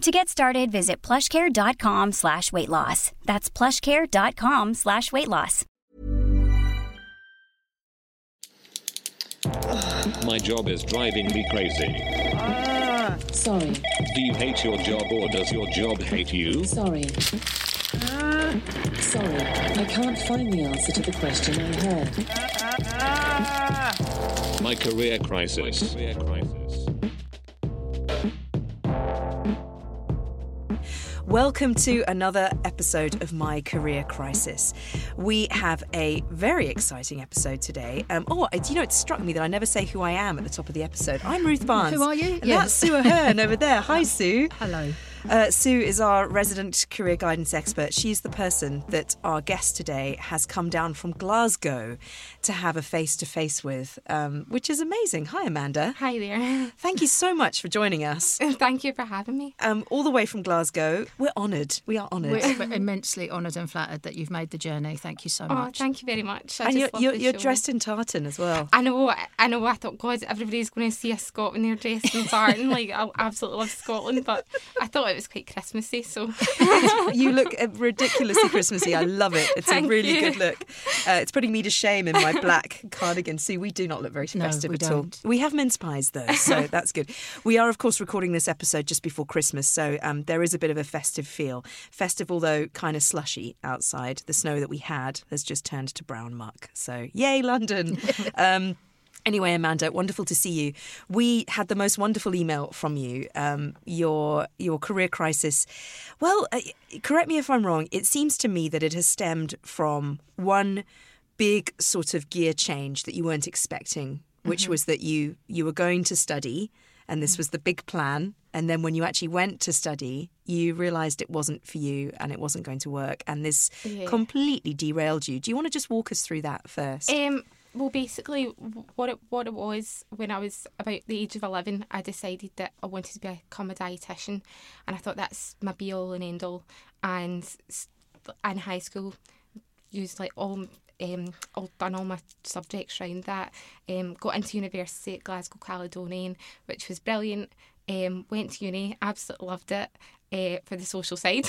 To get started, visit plushcare.com slash weight loss. That's plushcare.com slash weight loss. My job is driving me crazy. Sorry, Do you hate your job or does your job hate you? sorry. Sorry, I can't find the answer to the question I heard. My career crisis. Welcome to another episode of My Career Crisis. We have a very exciting episode today. Um, oh, do you know, it struck me that I never say who I am at the top of the episode. I'm Ruth Barnes. Who are you? And Yes. that's Sue Ahern over there. Hi, Sue. Hello. Uh, Sue is our resident career guidance expert. She's the person that our guest today has come down from Glasgow to have a face to face with, um, which is amazing. Hi, Amanda. Hi there. Thank you so much for joining us. Thank you for having me. Um, all the way from Glasgow. We're honoured. We are honoured. We're, we're immensely honoured and flattered that you've made the journey. Thank you so Oh, much. thank you very much. I and just you're, you're, you're dressed in tartan as well. I know, I know. I thought, God, everybody's going to see a Scot when they're dressed in tartan. like, I absolutely love Scotland, but I thought it was quite Christmassy, so you look ridiculously Christmassy. I love it. It's a really you. good look. Uh, it's putting me to shame in my black cardigan. See, we do not look very No, festive at all. We have mince pies though, so that's good. We are, of course, recording this episode just before Christmas, so um, there is a bit of a festive feel. Festive, although kind of slushy outside. The snow that we had has just turned to brown muck. So, yay, London! um, Anyway, Amanda, wonderful to see you. We had the most wonderful email from you. Um, your your career crisis. Well, uh, correct me if I'm wrong. It seems to me that it has stemmed from one big sort of gear change that you weren't expecting, which was that you you were going to study, and this was the big plan. And then when you actually went to study, you realised it wasn't for you and it wasn't going to work, and this Yeah. completely derailed you. Do you want to just walk us through that first? Um, well, basically, what it what it was when I was about the age of eleven, I decided that I wanted to become a dietitian, and I thought that's my be all and end all. And in high school, used like all um all done all my subjects around that. Um, got into university at Glasgow Caledonian, which was brilliant. Um, went to uni, absolutely loved it. Uh, for the social side,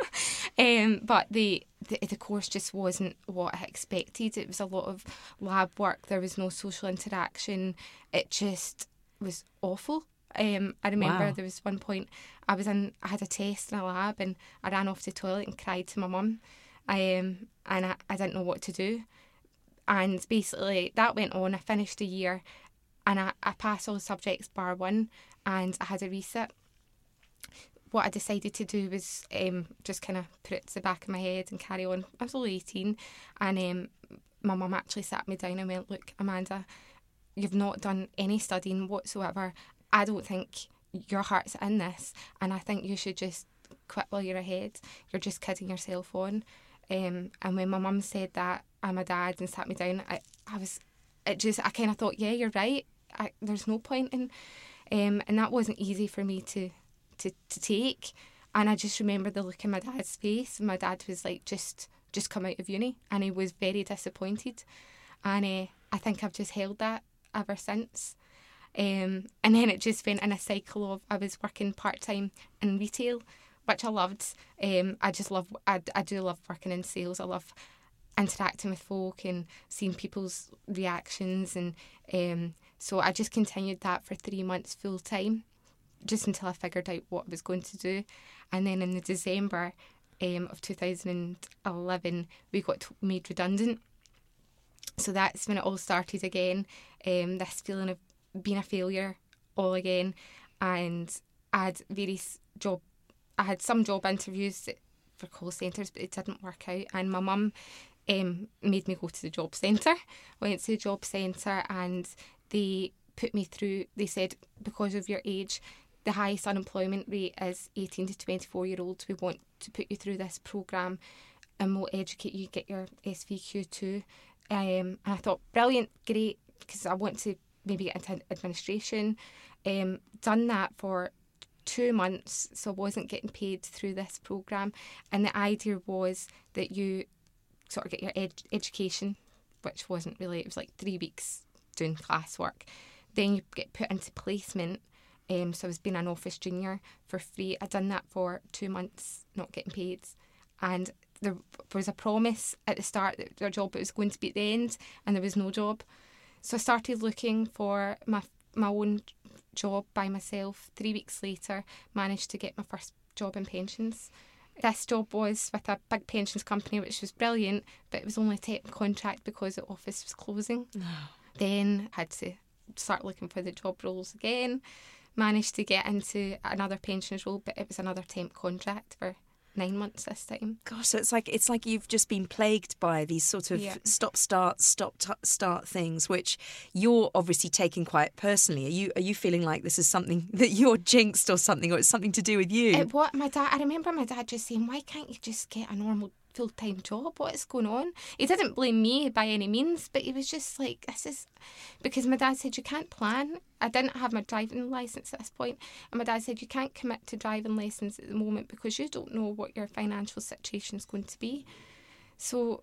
um, but the, the the course just wasn't what I expected. It was a lot of lab work. There was no social interaction. It just was awful. Um, I remember Wow. there was one point I was in. I had a test in a lab, and I ran off to the toilet and cried to my mum. Um, and I, I didn't know what to do. And basically, that went on. I finished the year, and I, I passed all the subjects bar one, and I had a resit what I decided to do was um, just kind of put it to the back of my head and carry on. I was only 18 and um, my mum actually sat me down and went, look, Amanda, you've not done any studying whatsoever. I don't think your heart's in this and I think you should just quit while you're ahead. You're just kidding yourself on. Um, and when my mum said that and my dad and sat me down, I, I was, it just, I kind of thought, yeah, you're right. I, there's no point in, um, and that wasn't easy for me to, to, to take. And I just remember the look in my dad's face. My dad was like, just just come out of uni. And he was very disappointed. And uh, I think I've just held that ever since. Um, and then it just went in a cycle of I was working part time in retail, which I loved. Um, I just love, I, I do love working in sales. I love interacting with folk and seeing people's reactions. And um, so I just continued that for three months full time just until I figured out what I was going to do. And then in the December um, of 2011, we got made redundant. So that's when it all started again. Um, this feeling of being a failure all again, and I had various job. I had some job interviews for call centres, but it didn't work out. And my mum um, made me go to the job centre. Went to the job centre, and they put me through. They said because of your age, the highest unemployment rate is 18 to 24 year olds. We want to put you through this programme and we'll educate you, get your SVQ too. Um, and I thought, brilliant, great, because I want to maybe get into administration. Um, done that for two months, so I wasn't getting paid through this programme. And the idea was that you sort of get your ed- education, which wasn't really, it was like three weeks doing classwork. Then you get put into placement. Um, so I was being an office junior for free. I'd done that for two months, not getting paid. And there was a promise at the start that their job was going to be at the end, and there was no job. So I started looking for my my own job by myself. Three weeks later, managed to get my first job in pensions. This job was with a big pensions company, which was brilliant, but it was only a temp contract because the office was closing. then I had to start looking for the job roles again. Managed to get into another pensions role, but it was another temp contract for nine months this time. Gosh, so it's like it's like you've just been plagued by these sort of Yeah. stop start stop t- start things, which you're obviously taking quite personally. Are you are you feeling like this is something that you're jinxed or something, or it's something to do with you? It, what my dad, I remember my dad just saying, "Why can't you just get a normal full time job? What is going on?" He didn't blame me by any means, but he was just like, "This is," because my dad said you can't plan. I didn't have my driving license at this point, and my dad said you can't commit to driving lessons at the moment because you don't know what your financial situation is going to be. So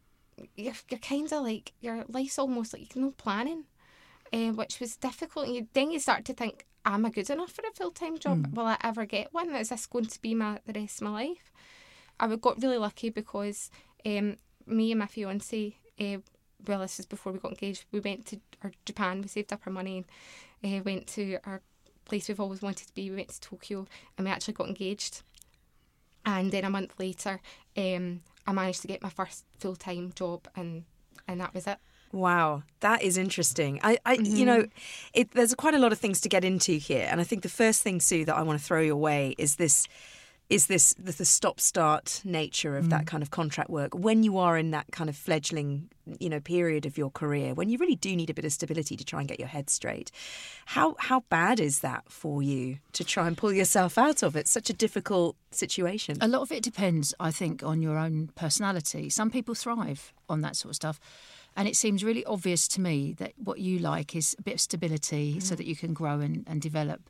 you're, you're kind of like your life's almost like no planning, uh, which was difficult. And you, then you start to think, am I good enough for a full time job? Will I ever get one? Is this going to be my the rest of my life? I got really lucky because um, me and my fiance, uh, well, this is before we got engaged. We went to our Japan. We saved up our money and uh, went to our place we've always wanted to be. We went to Tokyo and we actually got engaged. And then a month later, um, I managed to get my first full time job, and and that was it. Wow, that is interesting. I, I you know, it, there's quite a lot of things to get into here, and I think the first thing, Sue, that I want to throw your way is this. Is this the, the stop-start nature of that mm. kind of contract work when you are in that kind of fledgling, you know, period of your career when you really do need a bit of stability to try and get your head straight? How how bad is that for you to try and pull yourself out of it? Such a difficult situation. A lot of it depends, I think, on your own personality. Some people thrive on that sort of stuff. And it seems really obvious to me that what you like is a bit of stability mm. so that you can grow and, and develop.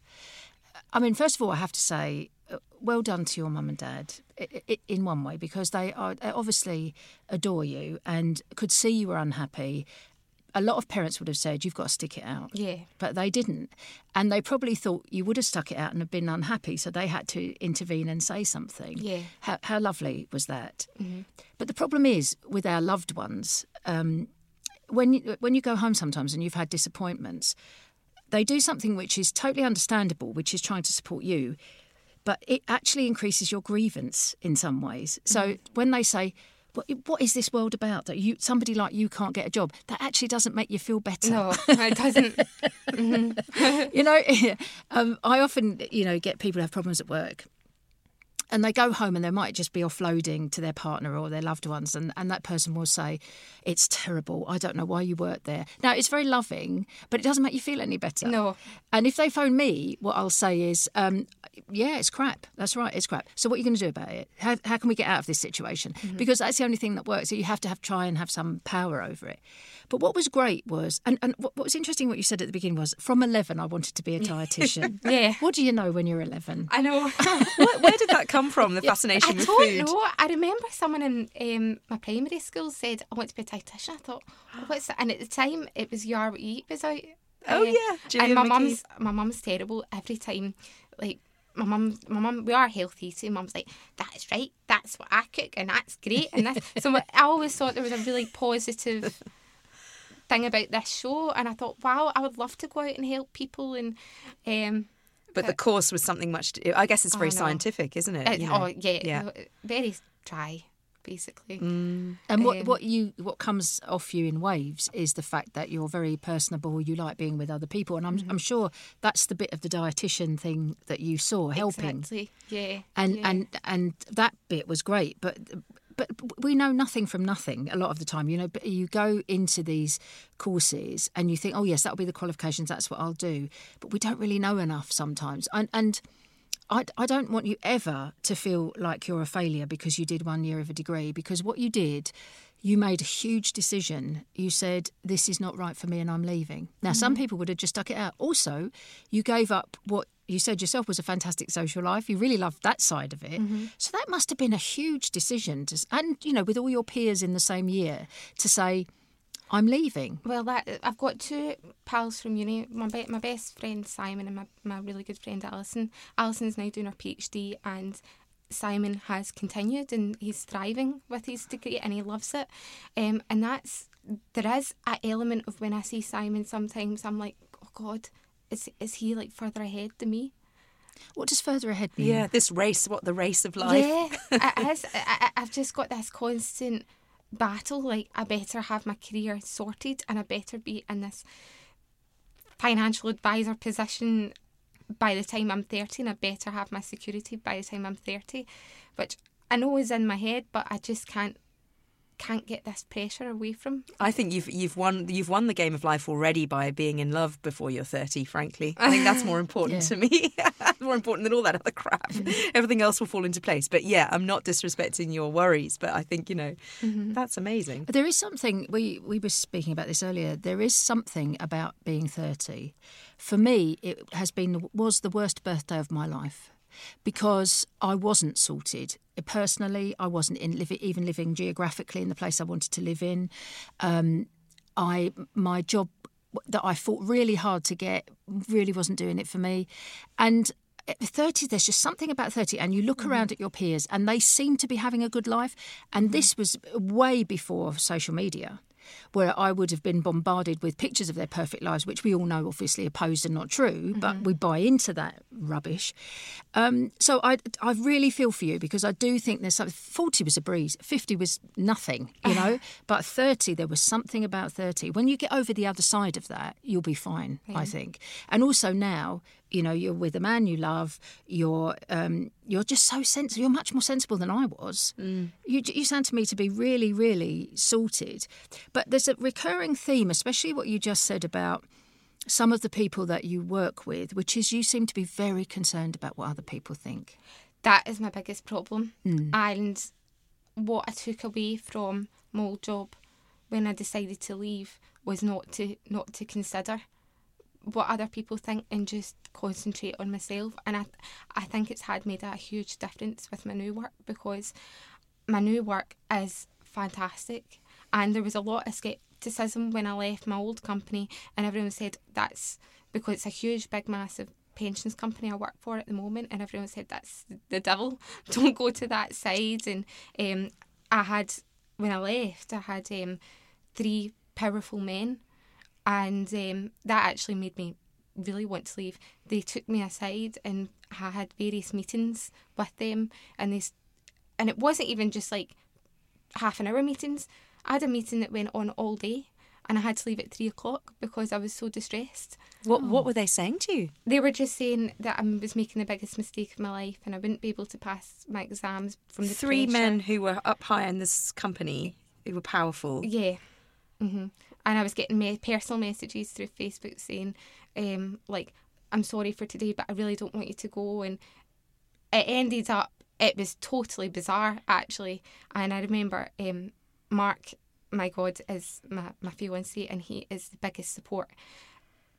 I mean, first of all, I have to say, uh, well done to your mum and dad in one way because they are they obviously adore you and could see you were unhappy. A lot of parents would have said, You've got to stick it out. Yeah. But they didn't. And they probably thought you would have stuck it out and have been unhappy. So they had to intervene and say something. Yeah. How, how lovely was that? But the problem is with our loved ones, um, when, you, when you go home sometimes and you've had disappointments, they do something which is totally understandable, which is trying to support you, but it actually increases your grievance in some ways. So when they say, what, what is this world about that you somebody like you can't get a job? That actually doesn't make you feel better. No, it doesn't. you know, um, I often, you know, get people who have problems at work. And they go home and they might just be offloading to their partner or their loved ones, and, and that person will say, It's terrible. I don't know why you work there. Now, it's very loving, but it doesn't make you feel any better. No. And if they phone me, what I'll say is, um, Yeah, it's crap. That's right, it's crap. So, what are you going to do about it? How, how can we get out of this situation? Because that's the only thing that works. So, you have to have try and have some power over it. But what was great was, and, and what, was interesting, what you said at the beginning was, from 11, I wanted to be a dietitian. Yeah. What do you know when you're 11? I know. where, where did that come from? The fascination I with don't know. I remember someone in um, my primary school said, I want to be a dietitian. I thought, what's that? And at the time, it was You Are What Eat was out. Oh, yeah, Gillian and my McKeith. mum's my mum's terrible every time. Like my mum, my mum, we are healthy. So mum's like, that's right. That's what I cook, and that's great. And that's so I always thought there was a really positive thing about this show, and I thought, wow, I would love to go out and help people and. um But the course was something much. I guess it's very I know. scientific, isn't it? It- You know? oh yeah, yeah. very dry. basically. And what, Um, what you what comes off you in waves is the fact that you're very personable. You like being with other people, and I'm Mm-hmm. I'm sure that's the bit of the dietitian thing that you saw helping. Exactly. Yeah. and yeah. and and that bit was great but but we know nothing from nothing a lot of the time you know but you go into these courses and you think oh yes that'll be the qualifications that's what I'll do but we don't really know enough sometimes and and I, I don't want you ever to feel like you're a failure because you did one year of a degree because what you did you made a huge decision. You said this is not right for me and i'm leaving. Now some mm-hmm. people would have just stuck it out. Also you gave up what you said yourself was a fantastic social life you really loved that side of it so that must have been a huge decision to, and you know with all your peers in the same year to say i'm leaving Well, that I've got two pals from uni. My be- my best friend Simon and my, my really good friend Alison. Alison's now doing her PhD, and Simon has continued and he's thriving with his degree and he loves it. Um, and that's there is an element of when I see Simon. Sometimes I'm like, oh God, is is he like further ahead than me? what does further ahead mean Yeah, this race, what the race of life. Yeah, it is. I, I- I've just got this constant battle. Like, I better have my career sorted and I better be in this financial advisor position by the time I'm 30 and I better have my security by the time I'm 30, which I know is in my head, but I just can't can't get this pressure away from. I think you've you've won you've won the game of life already by being in love before you're 30 frankly I think that's more important to me more important than all that other crap everything else will fall into place but yeah I'm not disrespecting your worries but I think you know mm-hmm. that's amazing There is something we we were speaking about this earlier. There is something about being thirty. For me, it has been was the worst birthday of my life because I wasn't sorted personally. I wasn't in live, even living geographically in the place I wanted to live in. Um, I my job that I fought really hard to get really wasn't doing it for me, and. At 30 there's just something about 30 and you look mm. around at your peers and they seem to be having a good life and mm. this was way before social media where I would have been bombarded with pictures of their perfect lives, which we all know obviously are posed and not true, but we buy into that rubbish. Um, so I, I really feel for you because I do think there's something. 40 was a breeze, 50 was nothing, you know, but 30, there was something about 30. When you get over the other side of that, you'll be fine, I think. And also now, you know, you're with a man you love. You're um, you're just so sensible. You're much more sensible than I was. You you sound to me to be really, really sorted. But there's a recurring theme, especially what you just said about some of the people that you work with, which is you seem to be very concerned about what other people think. That is my biggest problem. And what I took away from my old job when I decided to leave was not to not to consider what other people think and just concentrate on myself. And I I think it's had made a huge difference with my new work because my new work is fantastic. And there was a lot of scepticism when I left my old company, and everyone said that's because it's a huge, big, massive pensions company I work for at the moment, and everyone said that's the devil. Don't go to that side. And um, I had when I left, I had um, three powerful men, and um, that actually made me really want to leave. They took me aside, and I had various meetings with them, and they and it wasn't even just like half an hour meetings. I had a meeting that went on all day, and I had to leave at three o'clock because I was so distressed. what what were they saying to you They were just saying that I was making the biggest mistake of my life, and I wouldn't be able to pass my exams from the three pressure. men who were up high in this company who were powerful Yeah. hmm And I was getting me personal messages through Facebook saying, um, like, I'm sorry for today, but I really don't want you to go. And it ended up, it was totally bizarre, actually. And I remember um, Mark, my God, is my, my fiance, and he is the biggest support.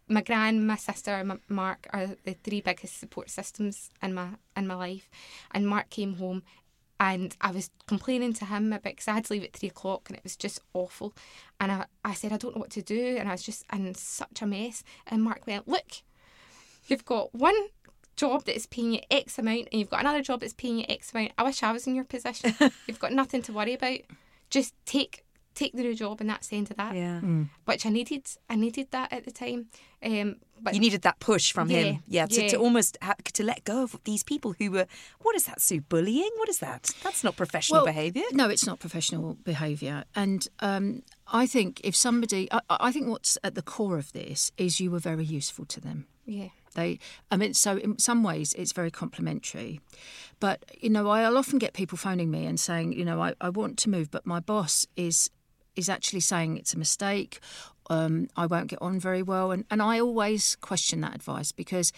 My gran, my sister, and Mark are the three biggest support systems in my in my life. And Mark came home and I was complaining to him about because I had to leave at three o'clock and it was just awful. And I, I said, I don't know what to do. And I was just in such a mess. And Mark went, Look, you've got one job that is paying you X amount and you've got another job that's paying you X amount. I wish I was in your position. you've got nothing to worry about. Just take take the new job and that's the end of that. Yeah. Which I needed. I needed that at the time. Um, but You needed that push from Yeah, him, yeah, to, yeah. to almost have, to let go of these people who were. What is that, Sue? Bullying? What is that? That's not professional Well, behaviour. No, it's not professional behaviour. And um, I think if somebody, I, I think what's at the core of this is you were very useful to them. yeah. They, I mean, so in some ways it's very complimentary. But, you know, I'll often get people phoning me and saying, you know, I, I want to move, but my boss is is actually saying it's a mistake. Um, I won't get on very well. And, and I always question that advice because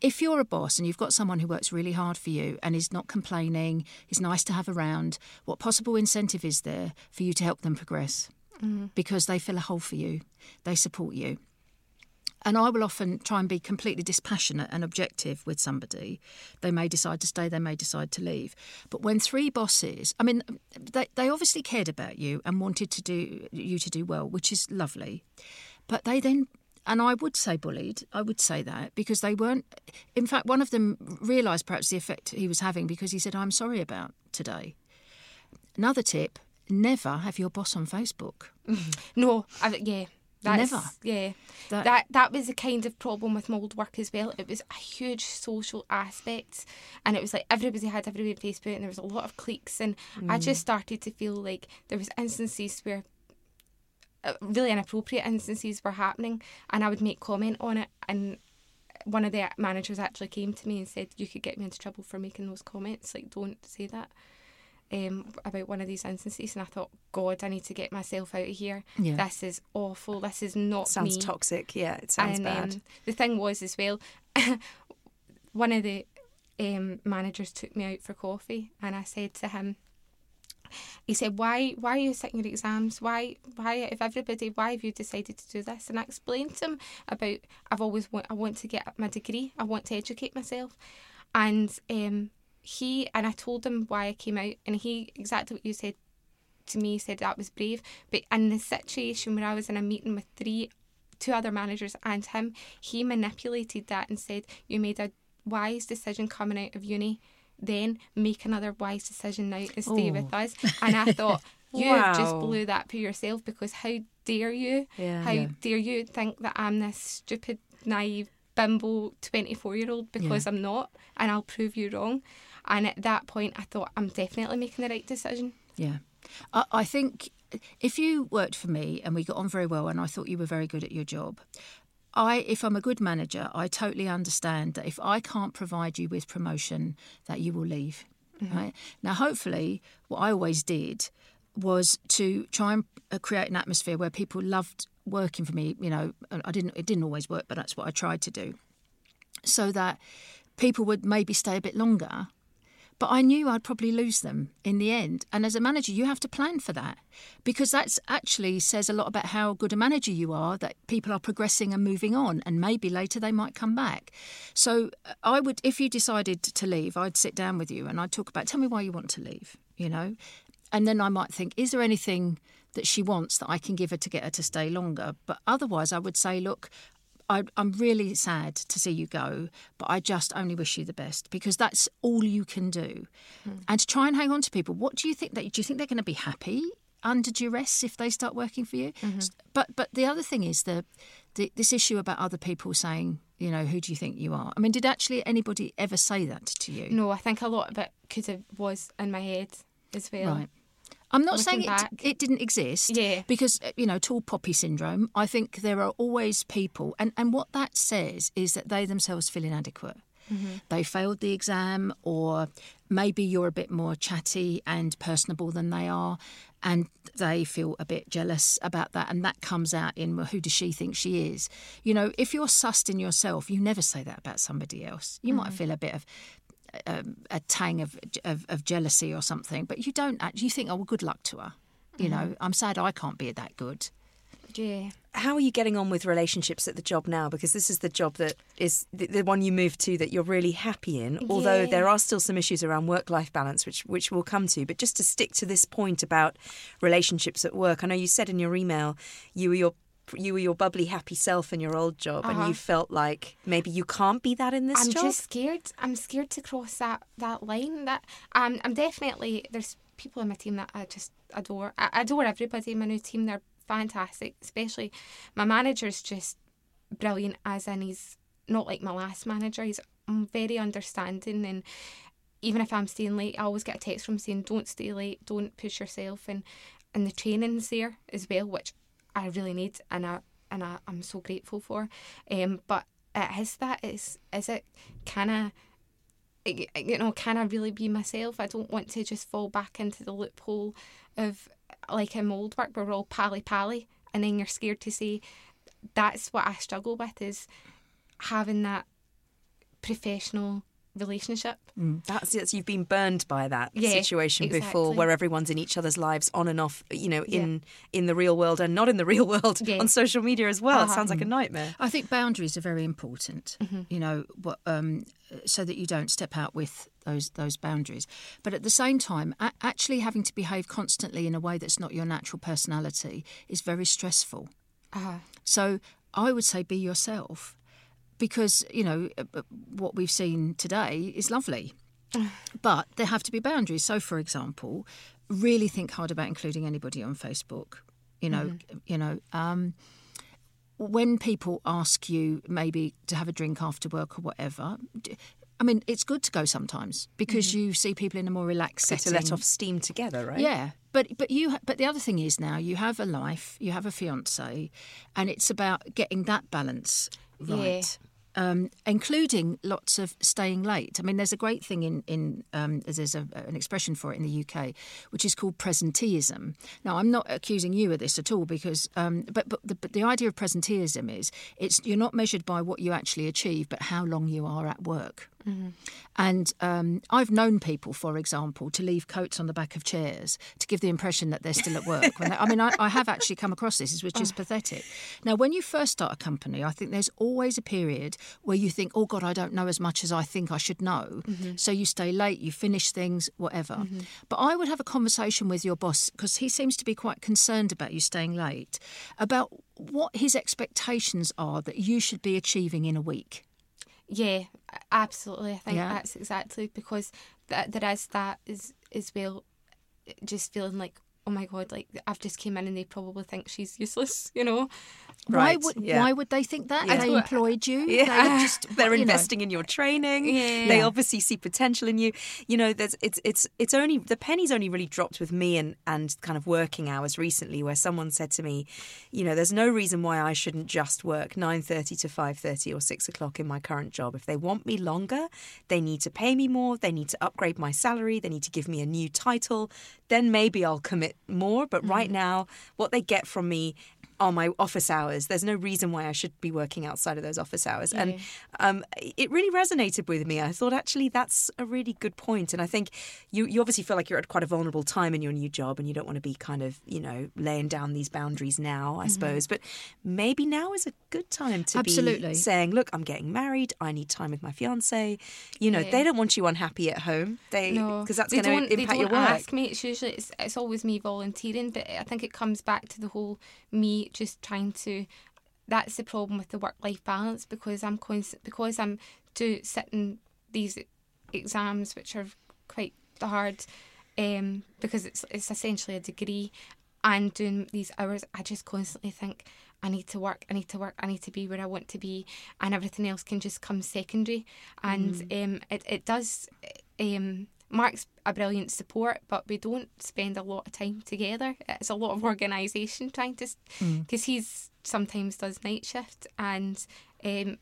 if you're a boss and you've got someone who works really hard for you and is not complaining, is nice to have around, what possible incentive is there for you to help them progress? Because they fill a hole for you, they support you. And I will often try and be completely dispassionate and objective with somebody. They may decide to stay, they may decide to leave. But when three bosses, I mean, they, they obviously cared about you and wanted to do you to do well, which is lovely. But they then, and I would say bullied, I would say that because they weren't. In fact, one of them realised perhaps the effect he was having because he said, I'm sorry about today. Another tip never have your boss on Facebook. No, I, yeah. That's, Never. Yeah. That- That, that was the kind of problem with mould work as well. It was a huge social aspect, and it was like everybody had everybody on Facebook, and there was a lot of cliques, and I just started to feel like there was instances where uh, really inappropriate instances were happening, and I would make comment on it, and one of the managers actually came to me and said, "You could get me into trouble for making those comments. Like, don't say that." Um, about one of these instances, and I thought, God, I need to get myself out of here. Yeah. This is awful. This is not sounds me. toxic. Yeah, it sounds and bad. Um, the thing was as well, one of the um, managers took me out for coffee, and I said to him, he said, "Why? Why are you sitting your exams? Why? Why? If everybody, why have you decided to do this?" And I explained to him about I've always want, I want to get my degree. I want to educate myself, and um, he and I told him why I came out, and he exactly what you said to me said that was brave. But in the situation where I was in a meeting with three, two other managers and him, he manipulated that and said, "You made a wise decision coming out of uni." Then make another wise decision now and stay with oh. us. And I thought, you have just blew that for yourself because how dare you? Yeah. how Yeah. dare you think that I'm this stupid, naive, bimbo 24 year old because I'm not, and I'll prove you wrong. And at that point, I thought, I'm definitely making the right decision. Yeah. I, I think if you worked for me and we got on very well and I thought you were very good at your job, I, if I'm a good manager, I totally understand that if I can't provide you with promotion, that you will leave. Right now, hopefully, what I always did was to try and uh, create an atmosphere where people loved working for me. You know, I didn't. It didn't always work, but that's what I tried to do, so that people would maybe stay a bit longer but I knew I'd probably lose them in the end. And as a manager, you have to plan for that because that's actually says a lot about how good a manager you are that people are progressing and moving on, and maybe later they might come back. So uh, I would, if you decided to leave, I'd sit down with you and I'd talk about, tell me why you want to leave, you know, and then I might think, is there anything that she wants that I can give her to get her to stay longer? But otherwise, I would say, look, I, I'm really sad to see you go, but I just only wish you the best because that's all you can do. Hmm. And to try and hang on to people, what do you think? That do you think they're going to be happy under duress if they start working for you? Mm-hmm. But but the other thing is the, the this issue about other people saying, you know, who do you think you are? I mean, did actually anybody ever say that to you? No, I think a lot of it could have was in my head as well. Right. I'm not saying it, it didn't exist. Yeah. Because, uh, you know, tall poppy syndrome, I think there are always people, and, and what that says is that they themselves feel inadequate. They failed the exam, or maybe you're a bit more chatty and personable than they are, and they feel a bit jealous about that. And that comes out in, well, who does she think she is? You know, if you're sussed in yourself, you never say that about somebody else. You might feel a bit of um, a tang of, of of jealousy or something, but you don't. Act, you think, oh, well, good luck to her. You know, I'm sad I can't be that good. Yeah. How are you getting on with relationships at the job now? Because this is the job that is the, the one you moved to that you're really happy in. Although Yeah. there are still some issues around work-life balance, which which we'll come to. But just to stick to this point about relationships at work, I know you said in your email you were your you were your bubbly, happy self in your old job, and you felt like maybe you can't be that in this I'm job. just scared. I'm scared to cross that, that line. That um, I'm definitely there's people in my team that I just adore. I adore everybody in my new team. They're fantastic, especially my manager's just brilliant. As in, he's not like my last manager. He's very understanding and. Even if I'm staying late, I always get a text from him saying, "Don't stay late, don't push yourself," and and the training's there as well, which I really need, and I and I, I'm so grateful for. Um, but it is that is is it kind of you know can I really be myself? I don't want to just fall back into the loophole of like in mould work we're all pally pally, and then you're scared to say. That's what I struggle with is having that professional relationship. That's it. You've been burned by that Yeah, situation before, where everyone's in each other's lives, on and off. You know, in in the real world and not in the real world Yeah. on social media as well. It Uh-huh. sounds like a nightmare. I think boundaries are very important. Mm-hmm. You know, what, um, so that you don't step out with those those boundaries. But at the same time, a- actually having to behave constantly in a way that's not your natural personality is very stressful. Uh, So I would say be yourself, because you know uh, uh, what we've seen today is lovely, but there have to be boundaries. So, for example, really think hard about including anybody on Facebook. You know, you know. Um, when people ask you maybe to have a drink after work or whatever, I mean, it's good to go sometimes because you see people in a more relaxed Good to setting. let off steam together, right? Yeah, but but you but the other thing is now you have a life, you have a fiance, and it's about getting that balance right. Um, including lots of staying late. I mean, there's a great thing in in um, there's a, an expression for it in the UK, which is called presenteeism. Now, I'm not accusing you of this at all because, um, but but the, but the idea of presenteeism is it's you're not measured by what you actually achieve, but how long you are at work. Mm-hmm. And um, I've known people, for example, to leave coats on the back of chairs to give the impression that they're still at work. When they, I mean, I, I have actually come across this, which is oh. pathetic. Now, when you first start a company, I think there's always a period where you think, oh, God, I don't know as much as I think I should know. Mm-hmm. So you stay late, you finish things, whatever. Mm-hmm. But I would have a conversation with your boss because he seems to be quite concerned about you staying late, about what his expectations are that you should be achieving in a week. Yeah, absolutely. I think Yeah. that's exactly because th- there is that as as well. Just feeling like, oh my god, like I've just came in and they probably think she's useless. You know, Right, Why would yeah. why would they think that? Yeah. They employed you. Yeah. They just they're you know. investing in your training. Yeah. They obviously see potential in you. You know, there's it's it's it's only the penny's only really dropped with me and and kind of working hours recently, where someone said to me, you know, there's no reason why I shouldn't just work nine thirty to five thirty or six o'clock in my current job. If they want me longer, they need to pay me more. They need to upgrade my salary. They need to give me a new title. Then maybe I'll commit more. But Mm. right now, what they get from me are my office hours. There's no reason why I should be working outside of those office hours. And um, it really resonated with me. I thought actually that's a really good point. And I think you, you obviously feel like you're at quite a vulnerable time in your new job and you don't want to be kind of, you know, laying down these boundaries now, Mm-hmm. I suppose. But maybe now is a good time to Absolutely. be saying, look, I'm getting married. I need time with my fiance. You know, Yeah. they don't want you unhappy at home. They no, because that's they going to they impact your work. Ask me. It's usually it's, it's always me volunteering, but I think it comes back to the whole me just trying to. That's the problem with the work life balance because I'm constant because I'm do sitting these exams which are quite hard um, because it's it's essentially a degree and doing these hours I just constantly think I need to work I need to work I need to be where I want to be and everything else can just come secondary and um, it, it does um, Mark's a brilliant support but we don't spend a lot of time together it's a lot of organisation trying to because he's sometimes does night shift and um,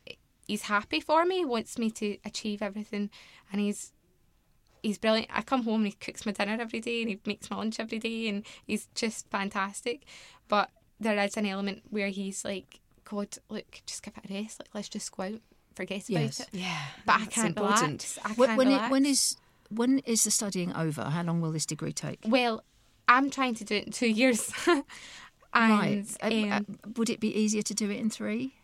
he's happy for me wants me to achieve everything and he's he's brilliant. I come home and he cooks my dinner every day and he makes my lunch every day and he's just fantastic. But there is an element where he's like, God, look, just give it a rest. Like, let's just go out, forget about Yes. it. Yeah, But I can't important. relax. I can't when, relax. when is when is the studying over? How long will this degree take? Well, I'm trying to do it in two years. and right. Um, uh, would it be easier to do it in three?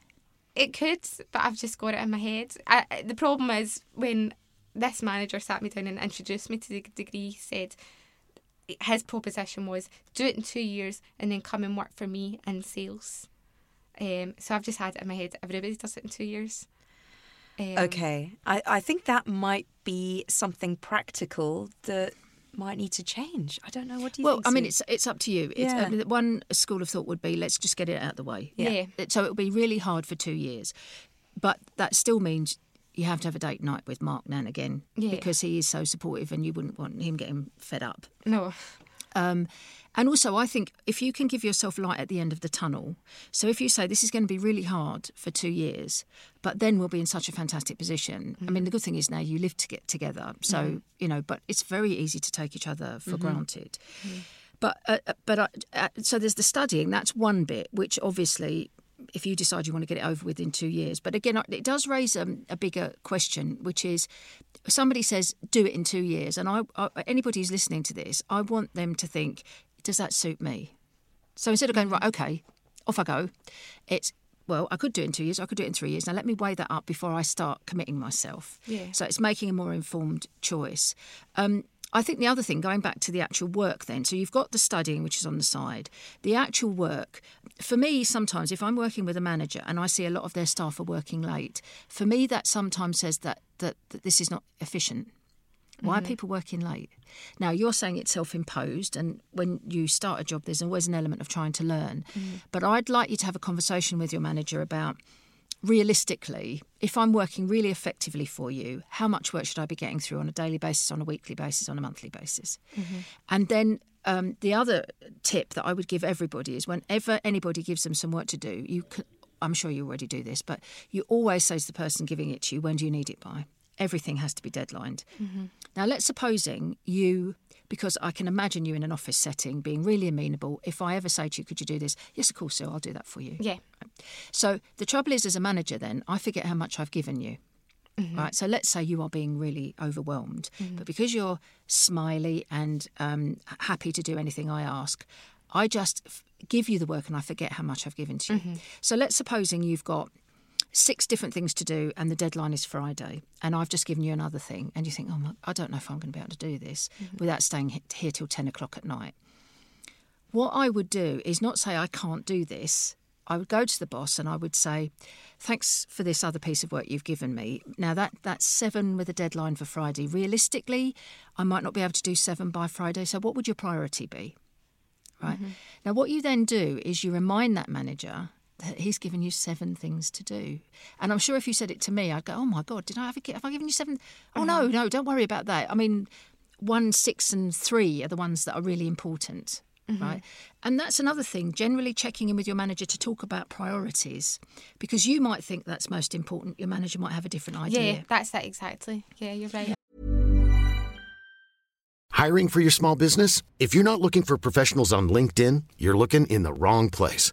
It could, but I've just got it in my head. I- the problem is when this manager sat me down and introduced me to the degree, he said his proposition was do it in two years and then come and work for me in sales. Um, so I've just had it in my head. Everybody does it in two years. Um, Okay. I, I think that might be something practical that might need to change. I don't know. What do you well, think? Well, I mean, it's it's up to you. Yeah. I mean, one school of thought would be let's just get it out of the way. Yeah. Yeah. So it would be really hard for two years, but that still means you have to have a date night with Mark Nan again Yeah. because he is so supportive, and you wouldn't want him getting fed up. No. Um, and also, I think if you can give yourself light at the end of the tunnel, so if you say this is going to be really hard for two years, but then we'll be in such a fantastic position. I mean, the good thing is now you live to get together, so you know. But it's very easy to take each other for granted. But uh, uh, but uh, uh, so there's the studying. That's one bit, which obviously. If you decide you want to get it over with in two years, but again, it does raise um, a bigger question, which is, somebody says do it in two years, and I, I anybody who's listening to this, I want them to think, does that suit me? So instead of going right, okay, off I go, it's well, I could do it in two years, I could do it in three years. Now let me weigh that up before I start committing myself. Yeah. So it's making a more informed choice. Um, I think the other thing, going back to the actual work then, so you've got the studying, which is on the side. The actual work, for me, sometimes if I'm working with a manager and I see a lot of their staff are working late, for me, that sometimes says that, that, that this is not efficient. Why are mm-hmm. people working late? Now, you're saying it's self imposed, and when you start a job, there's always an element of trying to learn. Mm. But I'd like you to have a conversation with your manager about realistically, if I'm working really effectively for you, how much work should I be getting through on a daily basis, on a weekly basis, on a monthly basis? Mm-hmm. And then um, the other tip that I would give everybody is whenever anybody gives them some work to do, you can, I'm sure you already do this, but you always say to the person giving it to you, when do you need it by? Everything has to be deadlined. Mm-hmm. Now, let's supposing you, because I can imagine you in an office setting being really amenable. If I ever say to you, could you do this? Yes, of course, Sue, I'll do that for you. Yeah. So the trouble is, as a manager, then I forget how much I've given you. Mm-hmm. Right. So let's say you are being really overwhelmed, mm-hmm. but because you're smiley and um, happy to do anything I ask, I just f- give you the work and I forget how much I've given to you. So let's supposing you've got six different things to do and the deadline is Friday and I've just given you another thing and you think, oh, my, I don't know if I'm going to be able to do this mm-hmm. without staying here till 10 o'clock at night. What I would do is not say I can't do this. I would go to the boss and I would say, "Thanks for this other piece of work you've given me. Now that that's seven with a deadline for Friday. Realistically, I might not be able to do seven by Friday. So what would your priority be?" Right. Mm-hmm. Now what you then do is you remind that manager he's given you seven things to do. And I'm sure if you said it to me, I'd go, "Oh my god, did I have, a, have I given you seven? Oh no, uh-huh. no, don't worry about that. I mean, one, six, and three are the ones that are really important." Mm-hmm. Right. And that's another thing, generally checking in with your manager to talk about priorities because you might think that's most important. Your manager might have a different idea. Yeah, that's it exactly. Yeah, you're right. Hiring for your small business? If you're not looking for professionals on LinkedIn, you're looking in the wrong place.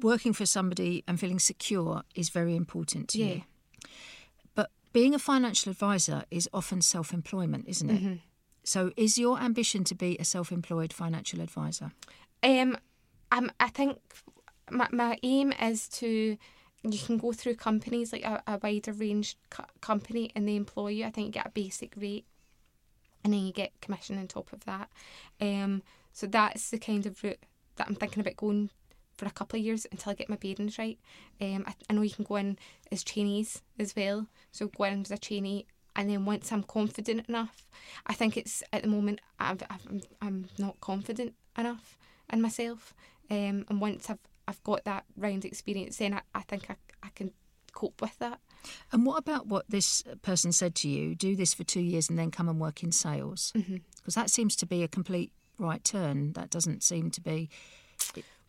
working for somebody and feeling secure is very important to Yeah. you. But being a financial advisor is often self-employment, isn't it? So, is your ambition to be a self-employed financial advisor? Um, I'm, I think my, my aim is to you can go through companies like a, a wider range co- company and they employ you. I think you get a basic rate and then you get commission on top of that. Um, so that's the kind of route that I'm thinking about going for a couple of years until I get my bearings right. Um, I, I know you can go in as trainees as well. So go in as a trainee and then once I'm confident enough, I think it's at the moment I've, I'm I'm not confident enough in myself, um, and once I've I've got that round experience, then I, I think I, I can cope with that. And what about what this person said to you? Do this for two years and then come and work in sales? Because that seems to be a complete right turn. That doesn't seem to be.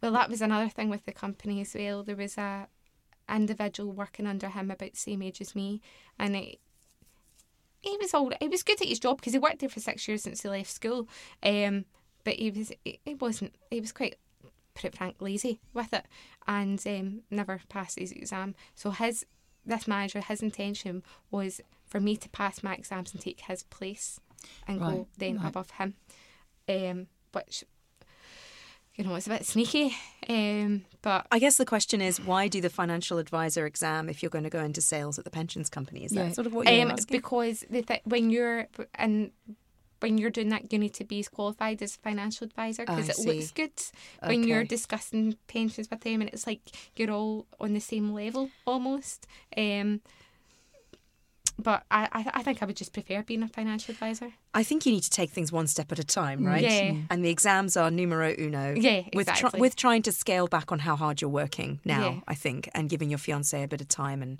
Well, that was another thing with the company as well. There was a individual working under him about the same age as me, and it, he was old. He was good at his job because he worked there for six years since he left school. Um, but he was he, he wasn't. He was quite, put it frank, lazy with it, and um, never passed his exam. So his this manager, his intention was for me to pass my exams and take his place, and Right, go then right. above him, um, which. You know, it's a bit sneaky, um, but I guess the question is, why do the financial advisor exam if you're going to go into sales at the pensions company? Is that Yeah. sort of what you're um, asking? because the th- when you're and when you're doing that, you need to be qualified as a financial advisor because it looks good when you're discussing pensions with them, and it's like you're all on the same level almost. Um, but I, I, I think I would just prefer being a financial advisor. I think you need to take things one step at a time, right? Yeah. And the exams are numero uno. Yeah, With, try- exactly. with trying to scale back on how hard you're working now, Yeah. I think, and giving your fiance a bit of time. And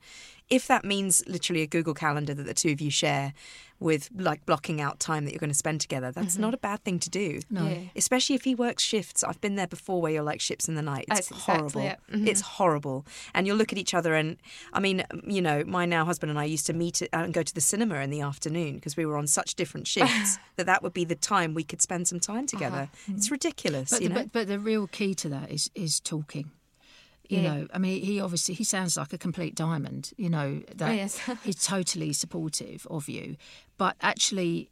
if that means literally a Google Calendar that the two of you share with like blocking out time that you're going to spend together, that's Mm-hmm. not a bad thing to do. No. Yeah. Especially if he works shifts. I've been there before where you're like ships in the night. It's That's exactly horrible. it. Mhm. It's horrible. And you'll look at each other and, I mean, you know, my now husband and I used to meet and go to the cinema in the afternoon because we were on such different shifts that that would be the time we could spend some time uh-huh. together. It's mm. ridiculous, But you the, know. but, but the real key to that is is talking. You Yeah. know, I mean, he obviously he sounds like a complete diamond. You know that yes. he's totally supportive of you, but actually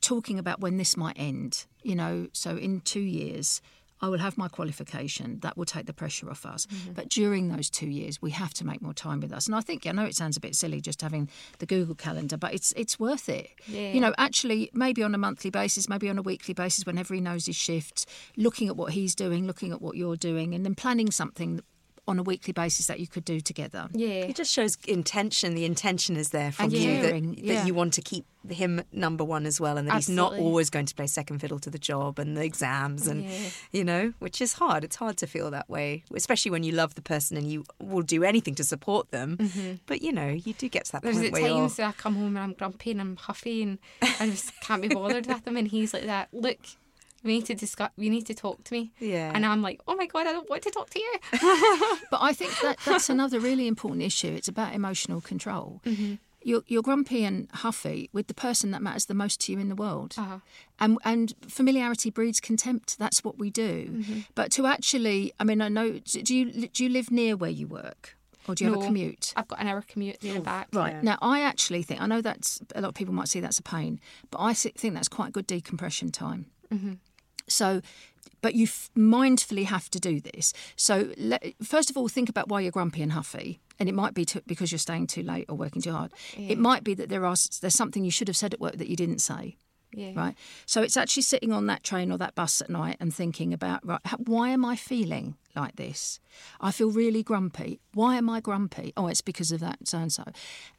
talking about when this might end. You know, so in two years. I will have my qualification. That will take the pressure off us. Mm-hmm. But during those two years, we have to make more time with us. And I think I know it sounds a bit silly just having the Google Calendar, but it's it's worth it. Yeah. You know, actually, maybe on a monthly basis, maybe on a weekly basis, whenever he knows his shifts, looking at what he's doing, looking at what you're doing, and then planning something on a weekly basis that you could do together. Yeah. It just shows intention. The intention is there from And you that, caring, that yeah. you want to keep him number one as well, and that he's not always going to play second fiddle to the job and the exams, and Yeah. you know, which is hard. It's hard to feel that way, especially when you love the person and you will do anything to support them. But you know, you do get to that Mm-hmm. There's point at where times that I come home and I'm grumpy and I'm huffy and I just can't be bothered with him and he's like that, look, we need to discuss we need to talk to me. Yeah. And I'm like, Oh my god, I don't want to talk to you. But I think that that's another really important issue. It's about emotional control. Mm-hmm. You're, you're grumpy and huffy with the person that matters the most to you in the world. Uh-huh. And, and familiarity breeds contempt. That's what we do. Mm-hmm. But to actually, I mean, I know, do you, do you live near where you work? Or do you have a commute? I've got an hour commute there and oh, back. Right. Now, I actually think, I know that's, a lot of people might see that's a pain, but I think that's quite good decompression time. Mm-hmm. So, but you f- mindfully have to do this. So, let, first of all, think about why you're grumpy and huffy. And it might be to, because you're staying too late or working too hard. It might be that there are there's something you should have said at work that you didn't say. Yeah. Right. So it's actually sitting on that train or that bus at night and thinking about, right, why am I feeling like this? I feel really grumpy. Why am I grumpy? Oh, it's because of that so and so.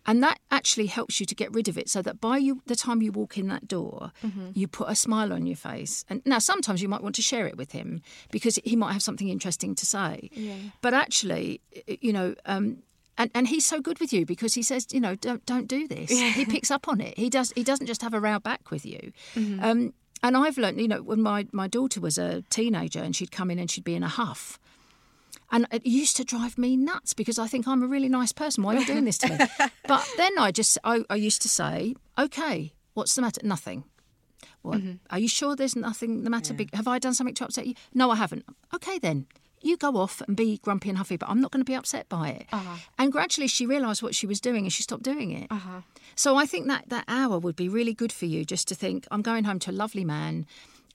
And that actually helps you to get rid of it so that by you, the time you walk in that door, you put a smile on your face. And now sometimes you might want to share it with him because he might have something interesting to say. But actually, you know, um, and, and he's so good with you because he says, you know, don't don't do this. He picks up on it. He does. He doesn't just have a row back with you. Um, and I've learned, you know, when my, my daughter was a teenager and she'd come in and she'd be in a huff. And it used to drive me nuts because I think I'm a really nice person. Why are you doing this to me? but then I just, I, I used to say, okay, what's the matter? Nothing. What? Are you sure there's nothing the matter? Big? Have I done something to upset you? No, I haven't. Okay, then. You go off and be grumpy and huffy, but I'm not going to be upset by it. Uh-huh. And gradually she realised what she was doing and she stopped doing it. Uh-huh. So I think that that hour would be really good for you just to think, I'm going home to a lovely man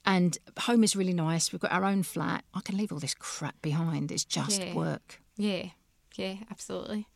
and home is really nice. We've got our own flat. I can leave all this crap behind. It's just Yeah. work. Yeah. Yeah, absolutely.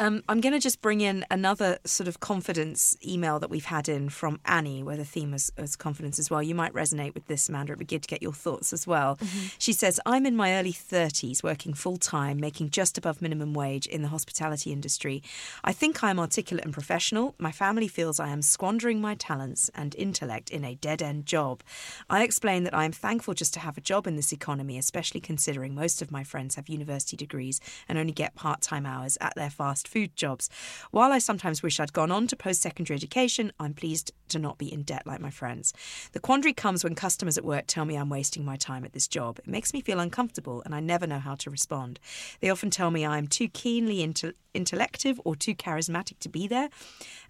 Um, I'm going to just bring in another sort of confidence email that we've had in from Annie, where the theme is, is confidence as well. You might resonate with this, Amanda. It'd be good to get your thoughts as well. She says, I'm in my early 30s, working full time, making just above minimum wage in the hospitality industry. I think I am articulate and professional. My family feels I am squandering my talents and intellect in a dead end job. I explain that I am thankful just to have a job in this economy, especially considering most of my friends have university degrees and only get part time hours at their fast food jobs. While I sometimes wish I'd gone on to post secondary education, I'm pleased to not be in debt like my friends. The quandary comes when customers at work tell me I'm wasting my time at this job. It makes me feel uncomfortable and I never know how to respond. They often tell me I am too keenly inte- intellective or too charismatic to be there,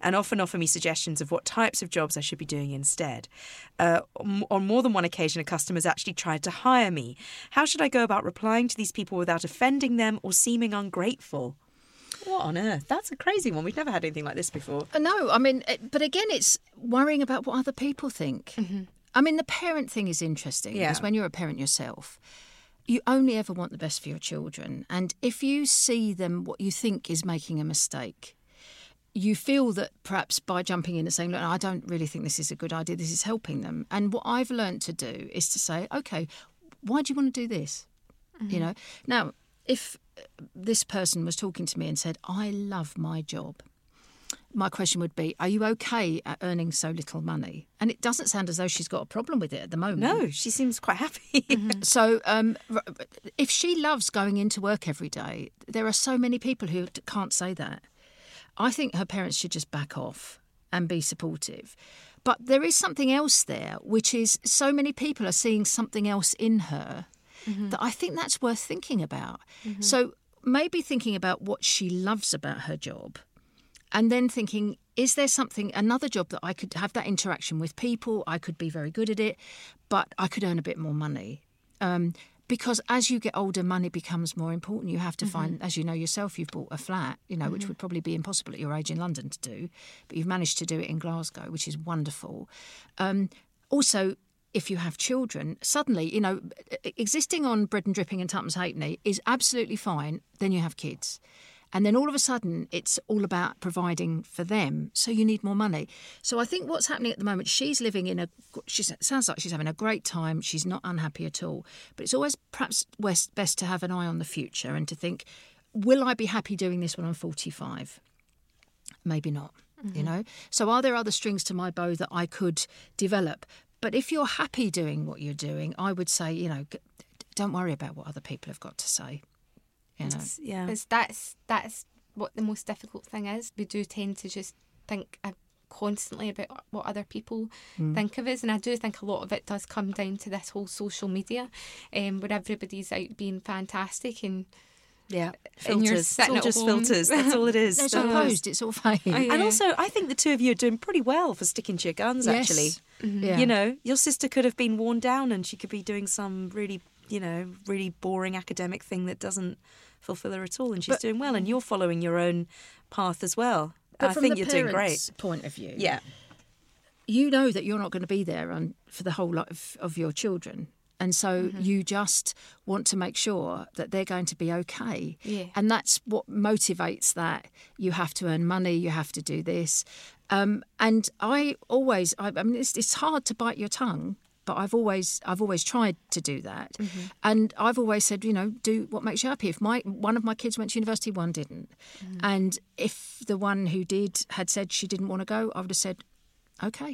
and often offer me suggestions of what types of jobs I should be doing instead. Uh, on more than one occasion, a customer has actually tried to hire me. How should I go about replying to these people without offending them or seeming ungrateful? What on earth? That's a crazy one. We've never had anything like this before. Uh, No, I mean, it- but again, it's worrying about what other people think. I mean, the parent thing is interesting Yeah. because when you're a parent yourself, you only ever want the best for your children. And if you see them what you think is making a mistake, you feel that perhaps by jumping in and saying, Look, I don't really think this is a good idea, this is helping them. And what I've learned to do is to say, Okay, why do you want to do this? You know, now, if this person was talking to me and said, I love my job, my question would be, Are you okay at earning so little money? And it doesn't sound as though she's got a problem with it at the moment. No, she seems quite happy. So, um, if she loves going into work every day, there are so many people who can't say that. I think her parents should just back off and be supportive. But there is something else there, which is so many people are seeing something else in her that I think that's worth thinking about. So, maybe thinking about what she loves about her job and then thinking is there something another job that i could have that interaction with people i could be very good at it but i could earn a bit more money. Um, because as you get older money becomes more important. You have to find as you know yourself you've bought a flat you know which would probably be impossible at your age in london to do but you've managed to do it in glasgow which is wonderful. Um, also if you have children, suddenly, you know, existing on bread and dripping and tuppence halfpenny is absolutely fine. Then you have kids. And then all of a sudden, it's all about providing for them. So you need more money. So I think what's happening at the moment, she's living in a, she sounds like she's having a great time. She's not unhappy at all. But it's always perhaps best best to have an eye on the future and to think, will I be happy doing this when I'm 45? Maybe not, you mm-hmm. know? So are there other strings to my bow that I could develop? But if you're happy doing what you're doing, I would say, you know, don't worry about what other people have got to say. You know? yeah. Because that's that's what the most difficult thing is. We do tend to just think uh, constantly about what other people think of us, and I do think a lot of it does come down to this whole social media, um, where everybody's out being fantastic and Yeah. And you're Filters. It's all just home. filters. That's all it is. It's That's all all it is. posed, it's all fake. Oh, and also, I think the two of you are doing pretty well for sticking to your guns, Yes. actually. Mm-hmm. Yeah. You know, your sister could have been worn down and she could be doing some really, you know, really boring academic thing that doesn't fulfill her at all. And she's But- doing well. And you're following your own path as well. But I from think the you're doing great. parents' point of view, Yeah. you know that you're not going to be there on, for the whole life of your children. And so Mm-hmm. you just want to make sure that they're going to be okay. Yeah. And that's what motivates that. You have to earn money, you have to do this. Um, and I always, I, I mean, it's, it's hard to bite your tongue. But I've always, I've always tried to do that, Mm-hmm. and I've always said, you know, do what makes you happy. If my one of my kids went to university, one didn't, Mm-hmm. and if the one who did had said she didn't want to go, I would have said, okay,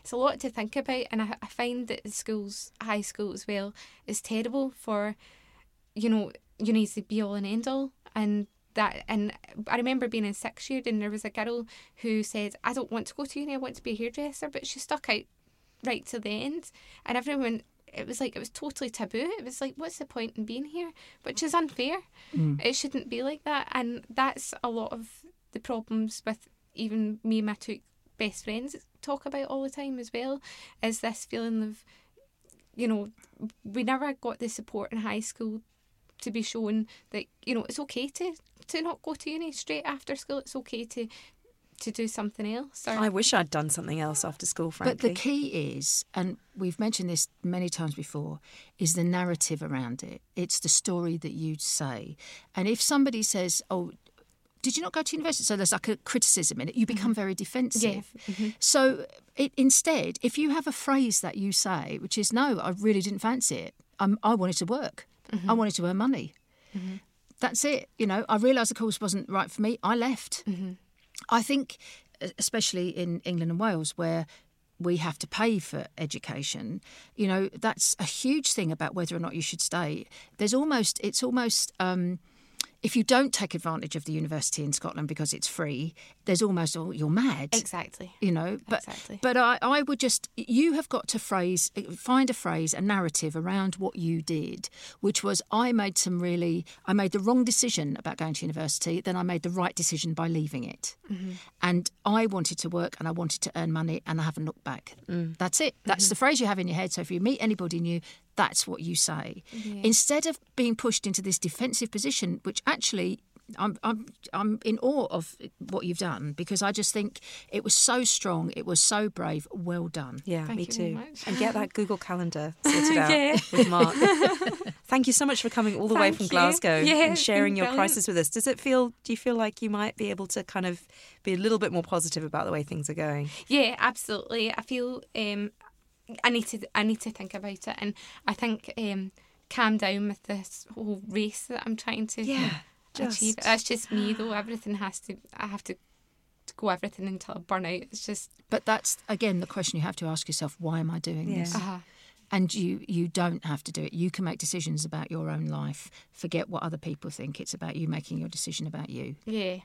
it's a lot to think about and I, I find that the schools high school as well is terrible for you know uni is to be all and end all and that and I remember being in sixth year and there was a girl who said I don't want to go to uni I want to be a hairdresser but she stuck out right to the end and everyone it was like it was totally taboo. It was like what's the point in being here? Which is unfair. Hmm. It shouldn't be like that and that's a lot of the problems with even me and my two best friends talk about all the time as well is this feeling of you know we never got the support in high school to be shown that you know it's okay to to not go to uni straight after school it's okay to to do something else or, I wish I'd done something else after school, frankly. But the key is, and we've mentioned this many times before, is the narrative around it. It's the story that you say. And if somebody says, oh, did you not go to university? So there's like a criticism in it. You become very defensive. Mm-hmm. So it, instead, if you have a phrase that you say, which is, no, I really didn't fancy it, I'm, I wanted to work, Mm-hmm. I wanted to earn money. That's it. You know, I realised the course wasn't right for me. I left. Mm-hmm. I think, especially in England and Wales, where we have to pay for education, you know, that's a huge thing about whether or not you should stay. There's almost, it's almost, um, if you don't take advantage of the university in Scotland because it's free, there's almost, oh, you're mad. Exactly. You know, but Exactly. but I, I would just you have got to phrase find a phrase a narrative around what you did, which was I made some really I made the wrong decision about going to university, then I made the right decision by leaving it, Mm-hmm. and I wanted to work and I wanted to earn money and I haven't looked back. Mm. That's it. That's Mm-hmm. the phrase you have in your head. So if you meet anybody new, that's what you say. Instead of being pushed into this defensive position, which actually I'm I'm I'm in awe of what you've done because I just think it was so strong, it was so brave. Well done. Yeah, Thank me you too. And get that Google Calendar sorted out Yeah. with Mark. Thank you so much for coming all the way from you. Glasgow Yeah, and sharing your brilliant. crisis with us. Does it feel? Do you feel like you might be able to kind of be a little bit more positive about the way things are going? Yeah, absolutely. I feel um, I need to I need to think about it, and I think um, calm down with this whole race that I'm trying to Yeah, achieve. just- That's just me though. Everything has to. I have to, to go everything until I burn out. It's just. But that's again the question you have to ask yourself: Why am I doing Yeah. this? Uh, And you you don't have to do it. You can make decisions about your own life. Forget what other people think. It's about you making your decision about you. yeah.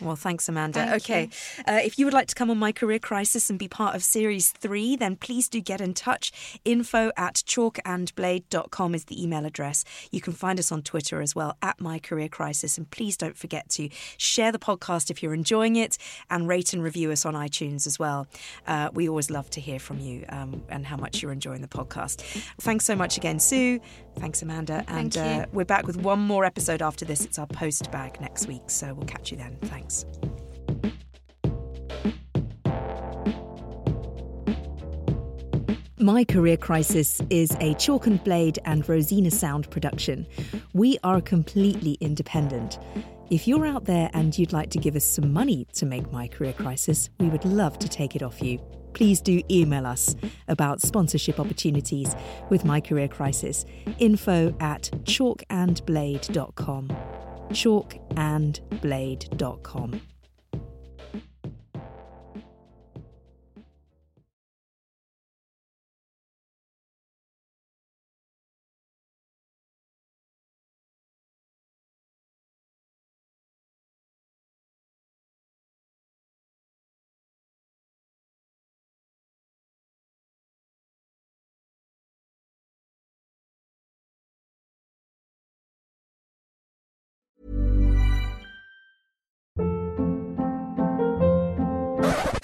Well, thanks, Amanda. Thank okay. Uh, if you would like to come on My Career Crisis and be part of Series 3, then please do get in touch. Info at chalkandblade.com is the email address. You can find us on Twitter as well, at My Career Crisis. And please don't forget to share the podcast if you're enjoying it and rate and review us on iTunes as well. Uh, we always love to hear from you um, and how much you're enjoying the podcast. Thanks so much again, Sue. Thanks, Amanda. And Thank you. Uh, we're back with one more episode after this. It's our post bag next week. So we'll catch you then. Thanks. My Career Crisis is a Chalk and Blade and Rosina Sound production. We are completely independent. If you're out there and you'd like to give us some money to make My Career Crisis, we would love to take it off you. Please do email us about sponsorship opportunities with My Career Crisis. Info at chalkandblade.com. Chalkandblade.com.